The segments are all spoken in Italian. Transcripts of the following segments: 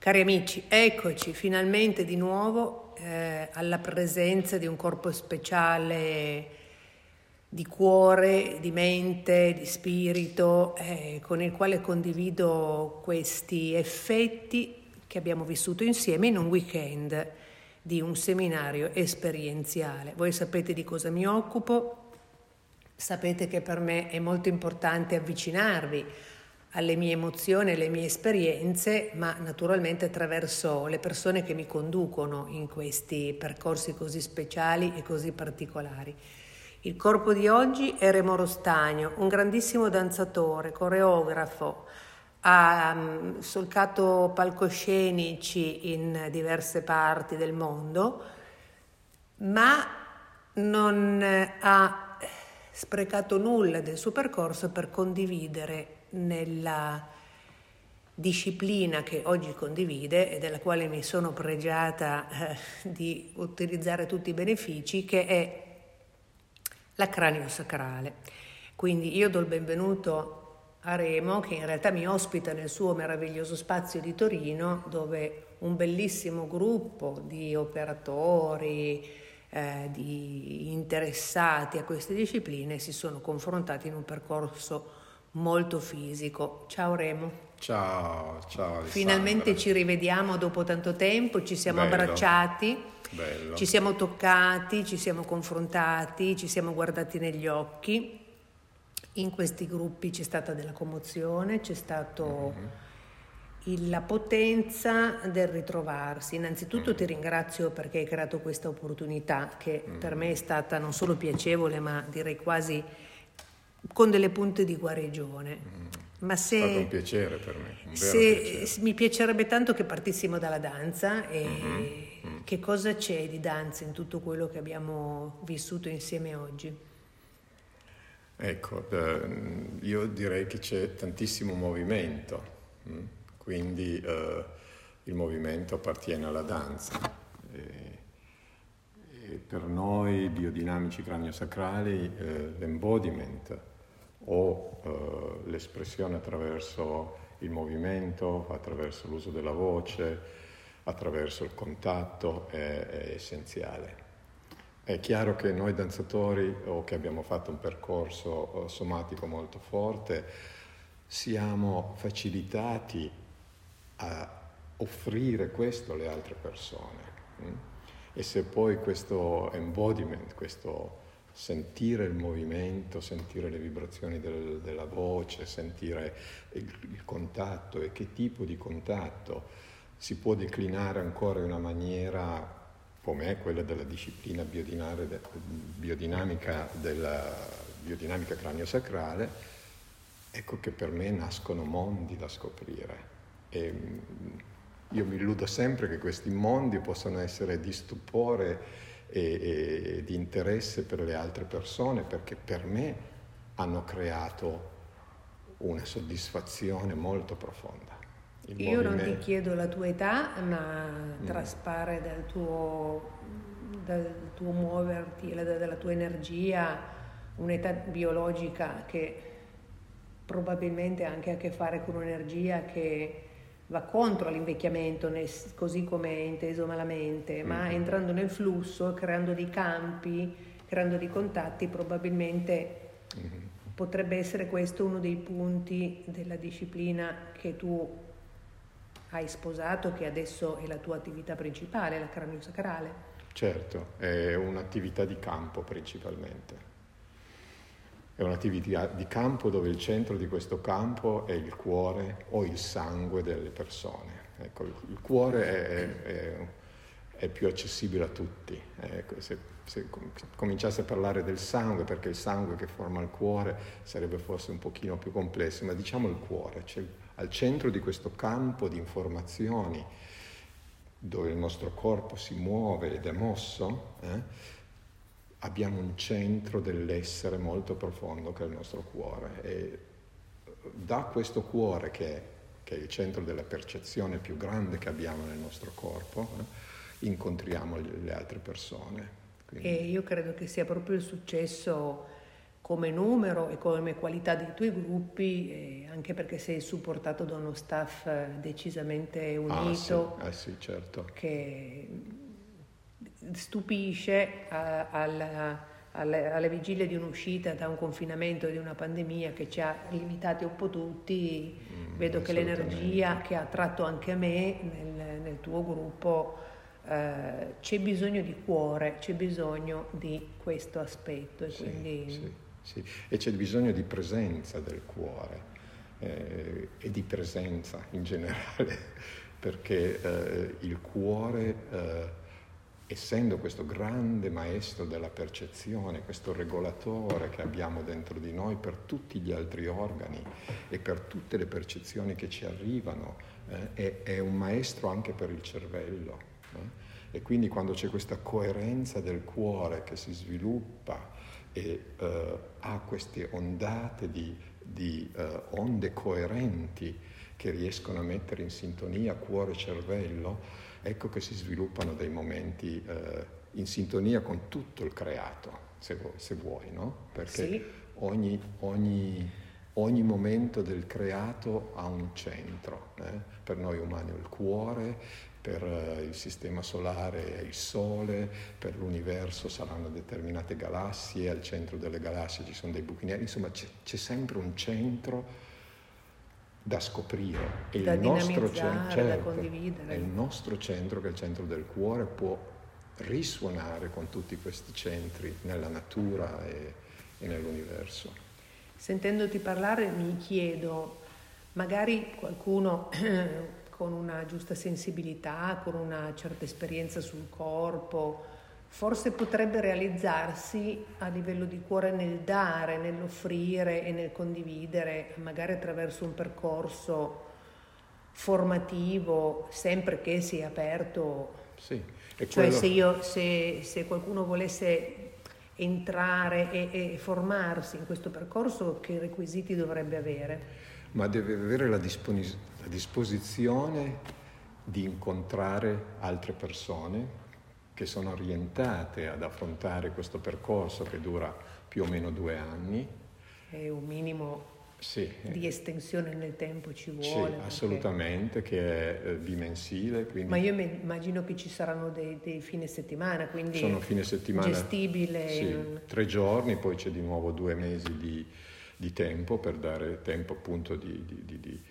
Cari amici, eccoci finalmente di nuovo eh, alla presenza di un corpo speciale di cuore, di mente, di spirito, eh, con il quale condivido questi effetti che abbiamo vissuto insieme in un weekend di un seminario esperienziale. Voi sapete di cosa mi occupo, sapete che per me è molto importante avvicinarvi alle mie emozioni, alle mie esperienze, ma naturalmente attraverso le persone che mi conducono in questi percorsi così speciali e così particolari. Il corpo di oggi è Remo Rostagno, un grandissimo danzatore, coreografo, ha mm, solcato palcoscenici in diverse parti del mondo, ma non ha sprecato nulla del suo percorso per condividere nella disciplina che oggi condivide e della quale mi sono pregiata eh, di utilizzare tutti i benefici, che è la cranio sacrale. Quindi io do il benvenuto a Remo che in realtà mi ospita nel suo meraviglioso spazio di Torino dove un bellissimo gruppo di operatori, eh, di interessati a queste discipline si sono confrontati in un percorso molto fisico. Ciao Remo. Ciao, ciao. Alessandra. Finalmente ci rivediamo dopo tanto tempo, ci siamo Bello. abbracciati, Bello. ci siamo toccati, ci siamo confrontati, ci siamo guardati negli occhi. In questi gruppi c'è stata della commozione, c'è stata mm-hmm. la potenza del ritrovarsi. Innanzitutto mm-hmm. ti ringrazio perché hai creato questa opportunità che mm-hmm. per me è stata non solo piacevole, ma direi quasi con delle punte di guarigione. Mm. Ma se, è stato un piacere per me. Se, piacere. Mi piacerebbe tanto che partissimo dalla danza e mm-hmm. che cosa c'è di danza in tutto quello che abbiamo vissuto insieme oggi? Ecco, io direi che c'è tantissimo movimento, mm? quindi eh, il movimento appartiene alla danza. E per noi biodinamici craniosacrali eh, l'embodiment o eh, l'espressione attraverso il movimento, attraverso l'uso della voce, attraverso il contatto è, è, essenziale. È chiaro che noi danzatori o che abbiamo fatto un percorso eh, somatico molto forte siamo facilitati a offrire questo alle altre persone. E se poi questo embodiment, questo sentire il movimento, sentire le vibrazioni del, della voce, sentire il, il, contatto e che tipo di contatto si può declinare ancora in una maniera come è quella della disciplina biodinamica della biodinamica craniosacrale, ecco che per me nascono mondi da scoprire. E io mi illudo sempre che questi mondi possano essere di stupore e, e di interesse per le altre persone perché per me hanno creato una soddisfazione molto profonda. Il Io movimento... non ti chiedo la tua età, ma mm. traspare dal tuo, dal tuo muoverti, dalla tua energia, un'età biologica che probabilmente ha anche a che fare con un'energia che va contro l'invecchiamento, così come è inteso malamente, ma mm-hmm. entrando nel flusso, creando dei campi, creando dei contatti, probabilmente mm-hmm. potrebbe essere questo uno dei punti della disciplina che tu hai sposato, che adesso è la tua attività principale, la cranio sacrale. Certo, è un'attività di campo principalmente. È un'attività di campo dove il centro di questo campo è il cuore o il sangue delle persone. Ecco, il cuore è, è, è più accessibile a tutti. Ecco, se, se cominciasse a parlare del sangue, perché il sangue che forma il cuore sarebbe forse un pochino più complesso, ma diciamo il cuore, cioè al centro di questo campo di informazioni dove il nostro corpo si muove ed è mosso, eh, abbiamo un centro dell'essere molto profondo che è il nostro cuore e da questo cuore che, che, è il centro della percezione più grande che abbiamo nel nostro corpo, eh, incontriamo le altre persone. Quindi... E io credo che sia proprio il successo come numero e come qualità dei tuoi gruppi, anche perché sei supportato da uno staff decisamente unito, ah, sì. Eh sì, certo. che stupisce alla, alle, alle, vigilie di un'uscita da un confinamento di una pandemia che ci ha limitati un po' tutti, mm, vedo che l'energia che ha attratto anche me nel, nel tuo gruppo eh, c'è bisogno di cuore, c'è bisogno di questo aspetto. E, sì, quindi... sì, sì. e c'è bisogno di presenza del cuore eh, e di presenza in generale, perché eh, il cuore eh, essendo questo grande maestro della percezione, questo regolatore che abbiamo dentro di noi per tutti gli altri organi e per tutte le percezioni che ci arrivano, eh, è, è, un maestro anche per il cervello. Eh? E quindi quando c'è questa coerenza del cuore che si sviluppa e eh, ha queste ondate di, di eh, onde coerenti che riescono a mettere in sintonia cuore e cervello, ecco che si sviluppano dei momenti eh, in sintonia con tutto il creato, se, vuoi, se vuoi no? Perché sì. ogni, ogni, ogni, momento del creato ha un centro. Eh? Per noi umani è il cuore, per uh, il sistema solare è il Sole, per l'universo saranno determinate galassie, al centro delle galassie ci sono dei buchi neri, insomma c'è, c'è sempre un centro da scoprire e da il nostro centro, certo, condividere. il nostro centro che è il centro del cuore può risuonare con tutti questi centri nella natura e, e nell'universo. Sentendoti parlare mi chiedo, magari qualcuno con una giusta sensibilità, con una certa esperienza sul corpo, forse potrebbe realizzarsi a livello di cuore nel dare, nell'offrire e nel condividere, magari attraverso un percorso formativo, sempre che sia aperto. Sì, cioè quello... se, io, se, se, qualcuno volesse entrare e, e, formarsi in questo percorso, che requisiti dovrebbe avere? Ma deve avere la, disponis- la disposizione di incontrare altre persone, che sono orientate ad affrontare questo percorso che dura più o meno due anni. È un minimo sì. di estensione nel tempo ci vuole. Sì, perché... assolutamente, che è eh, bimensile. Quindi... Ma io immagino che ci saranno dei, dei fine settimana, quindi Sono fine settimana, gestibile. Sì, in... tre giorni, poi c'è di nuovo due mesi di, di tempo per dare tempo appunto di, di, di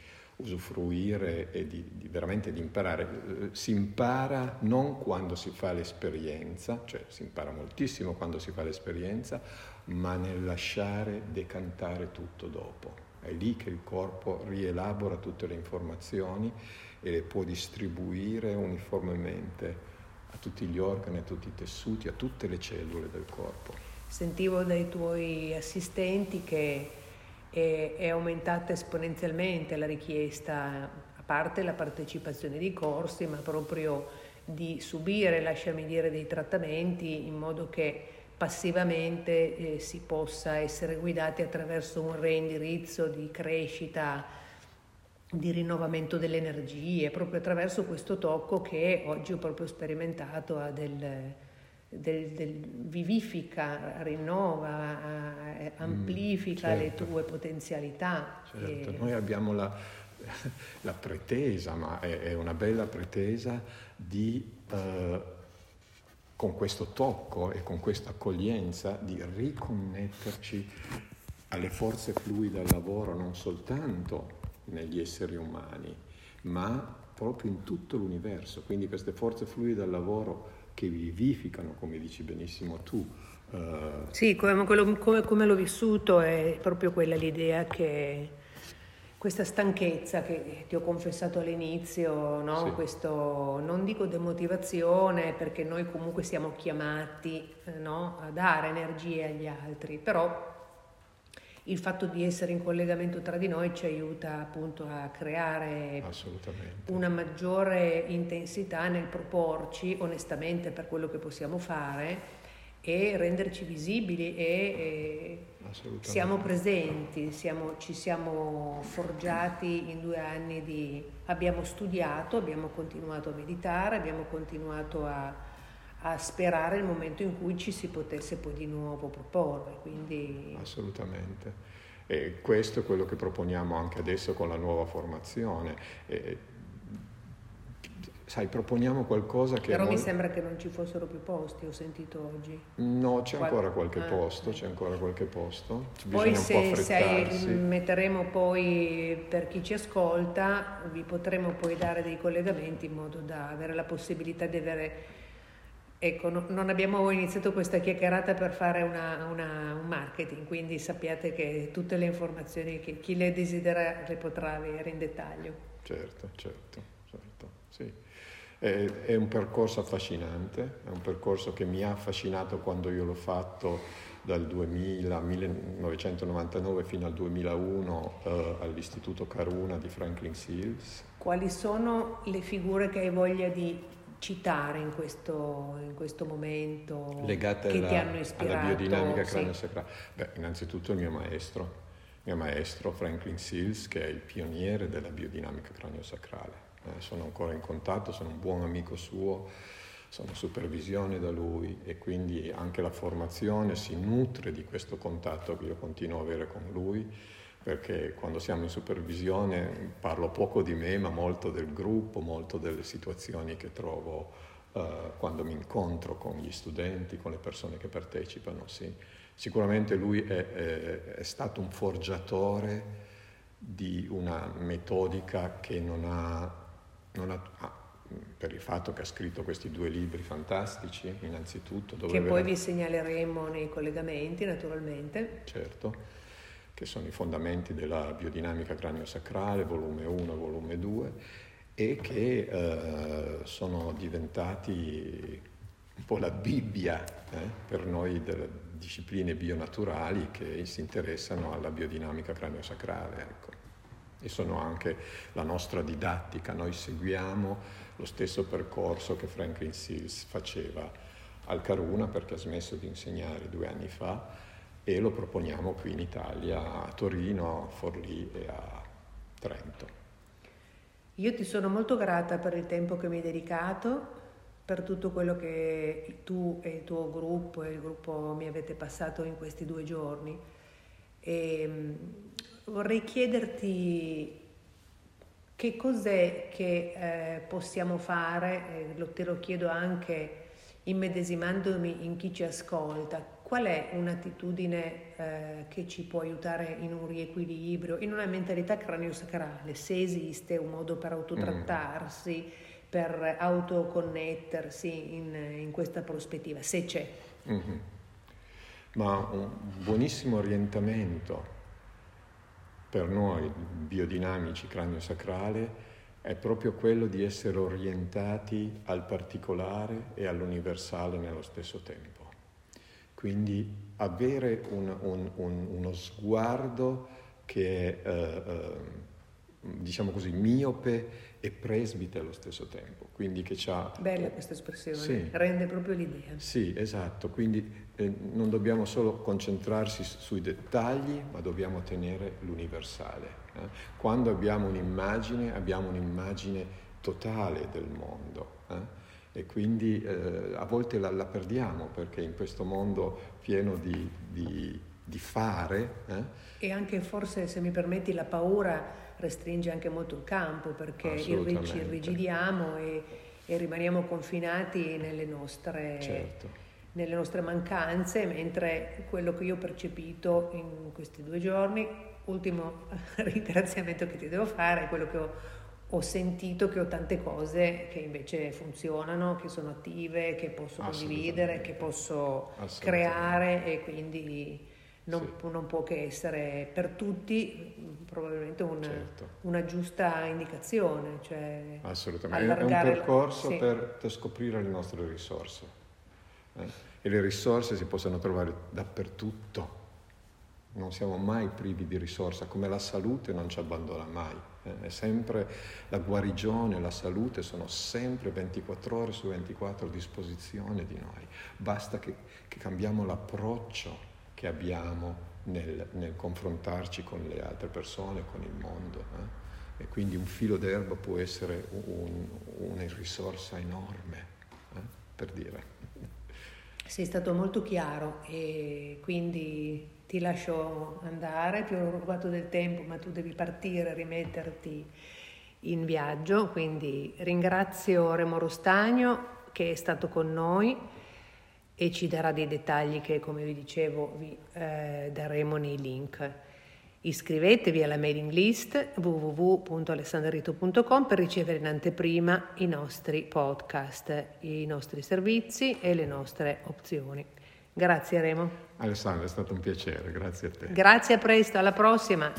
usufruire e di, di, veramente di imparare. Eh, si impara non quando si fa l'esperienza, cioè si impara moltissimo quando si fa l'esperienza, ma nel lasciare decantare tutto dopo. È lì che il corpo rielabora tutte le informazioni e le può distribuire uniformemente a tutti gli organi, a tutti i tessuti, a tutte le cellule del corpo. Sentivo dai tuoi assistenti che è, è aumentata esponenzialmente la richiesta, a parte la partecipazione ai corsi, ma proprio di subire, lasciami dire, dei trattamenti in modo che passivamente eh, si possa essere guidati attraverso un reindirizzo di crescita, di rinnovamento delle energie, proprio attraverso questo tocco che oggi ho proprio sperimentato a del, del, del vivifica, rinnova, eh, amplifica mm, certo. le tue potenzialità. Certo, e... noi abbiamo la, la, pretesa, ma è, è, una bella pretesa di, eh, con questo tocco e con questa accoglienza, di riconnetterci alle forze fluide del lavoro non soltanto negli esseri umani, ma proprio in tutto l'universo. Quindi queste forze fluide del lavoro che vivificano, come dici benissimo tu. Uh... Sì, come, quello, come, come, l'ho vissuto è proprio quella l'idea che questa stanchezza che ti ho confessato all'inizio, no? sì. questo non dico demotivazione perché noi comunque siamo chiamati eh, no? a dare energie agli altri, però il fatto di essere in collegamento tra di noi ci aiuta appunto a creare una maggiore intensità nel proporci onestamente per quello che possiamo fare e renderci visibili e, e siamo presenti, siamo, ci siamo forgiati in due anni di... abbiamo studiato, abbiamo continuato a meditare, abbiamo continuato a, a sperare il momento in cui ci si potesse poi di nuovo proporre. Quindi... Assolutamente. E questo è quello che proponiamo anche adesso con la nuova formazione. E, sai, proponiamo qualcosa che... Però mi sembra che non ci fossero più posti, ho sentito oggi. No, c'è Qual... ancora qualche ah, posto, c'è ancora qualche posto. Poi se, se, metteremo poi, per chi ci ascolta, vi potremo poi dare dei collegamenti in modo da avere la possibilità di avere Ecco, no, non abbiamo iniziato questa chiacchierata per fare una, una, un marketing, quindi sappiate che tutte le informazioni che chi le desidera le potrà avere in dettaglio. Certo, certo, certo, sì. È, è un percorso affascinante, è un percorso che mi ha affascinato quando io l'ho fatto dal 2000, 1999 fino al 2001 eh, all'Istituto Caruna di Franklin Seals. Quali sono le figure che hai voglia di citare in questo, in questo momento legate che alla, ti hanno ispirato? alla biodinamica cranio-sacrale? Beh, innanzitutto il mio maestro, il mio maestro Franklin Seals, che è il pioniere della biodinamica cranio-sacrale. Eh, sono ancora in contatto, sono un buon amico suo, sono supervisione da lui e quindi anche la formazione si nutre di questo contatto che io continuo a avere con lui perché quando siamo in supervisione parlo poco di me, ma molto del gruppo, molto delle situazioni che trovo uh, quando mi incontro con gli studenti, con le persone che partecipano. Sì. Sicuramente lui è, è, è, stato un forgiatore di una metodica che non ha, non ha ah, per il fatto che ha scritto questi due libri fantastici, innanzitutto. Che poi vi segnaleremo nei collegamenti, naturalmente. Certo che sono i fondamenti della biodinamica cranio-sacrale, volume 1 e volume 2, e che eh, sono diventati un po' la Bibbia eh, per noi delle discipline bionaturali che si interessano alla biodinamica cranio-sacrale. Ecco. E sono anche la nostra didattica, noi seguiamo lo stesso percorso che Franklin Seals faceva al Caruna perché ha smesso di insegnare due anni fa e lo proponiamo qui in Italia, a Torino, a Forlì e a Trento. Io ti sono molto grata per il tempo che mi hai dedicato, per tutto quello che tu e il tuo gruppo e il gruppo mi avete passato in questi due giorni. E mm, vorrei chiederti che cos'è che eh, possiamo fare, eh, te lo chiedo anche immedesimandomi in chi ci ascolta, qual è un'attitudine eh, che ci può aiutare in un riequilibrio, in una mentalità cranio-sacrale, se esiste un modo per autotrattarsi, mm. per autoconnettersi in, in, questa prospettiva, se c'è. Mm-hmm. Ma un buonissimo orientamento per noi biodinamici cranio-sacrale è proprio quello di essere orientati al particolare e all'universale nello stesso tempo. Quindi avere un, un, un, uno sguardo che è, eh, eh, diciamo così, miope e presbite allo stesso tempo. Quindi che c'ha... Bella questa espressione, sì. rende proprio l'idea. Sì, esatto, quindi eh, non dobbiamo solo concentrarsi sui dettagli, ma dobbiamo tenere l'universale. Eh? Quando abbiamo un'immagine, abbiamo un'immagine totale del mondo eh? e quindi eh, a volte la, la, perdiamo perché in questo mondo pieno di, di, di fare... Eh? E anche forse, se mi permetti, la paura restringe anche molto il campo perché ci irrigidiamo e, e, rimaniamo confinati nelle nostre... Certo nelle nostre mancanze, mentre quello che io ho percepito in questi due giorni ultimo ringraziamento che ti devo fare è quello che ho, ho, sentito che ho tante cose che invece funzionano, che sono attive, che posso condividere, che posso creare e quindi non, sì. non, può che essere per tutti probabilmente una, certo. una giusta indicazione. Cioè Assolutamente, è un percorso sì. per, per, scoprire le nostre risorse. Eh? E le risorse si possono trovare dappertutto non siamo mai privi di risorse, come la salute non ci abbandona mai. È sempre la guarigione, la salute sono sempre 24 ore su 24 a disposizione di noi. Basta che, che cambiamo l'approccio che abbiamo nel, nel, confrontarci con le altre persone, con il mondo. Eh? E quindi un filo d'erba può essere un, una risorsa enorme, eh? per dire. Sei stato molto chiaro e quindi ti lascio andare, ti ho rubato del tempo, ma tu devi partire, rimetterti in viaggio, quindi ringrazio Remo Rostagno che è stato con noi e ci darà dei dettagli che come vi dicevo vi eh, daremo nei link. Iscrivetevi alla mailing list www.alessanderito.com per ricevere in anteprima i nostri podcast, i nostri servizi e le nostre opzioni. Grazie Remo. Alessandro, è stato un piacere, grazie a te. Grazie, a presto, alla prossima.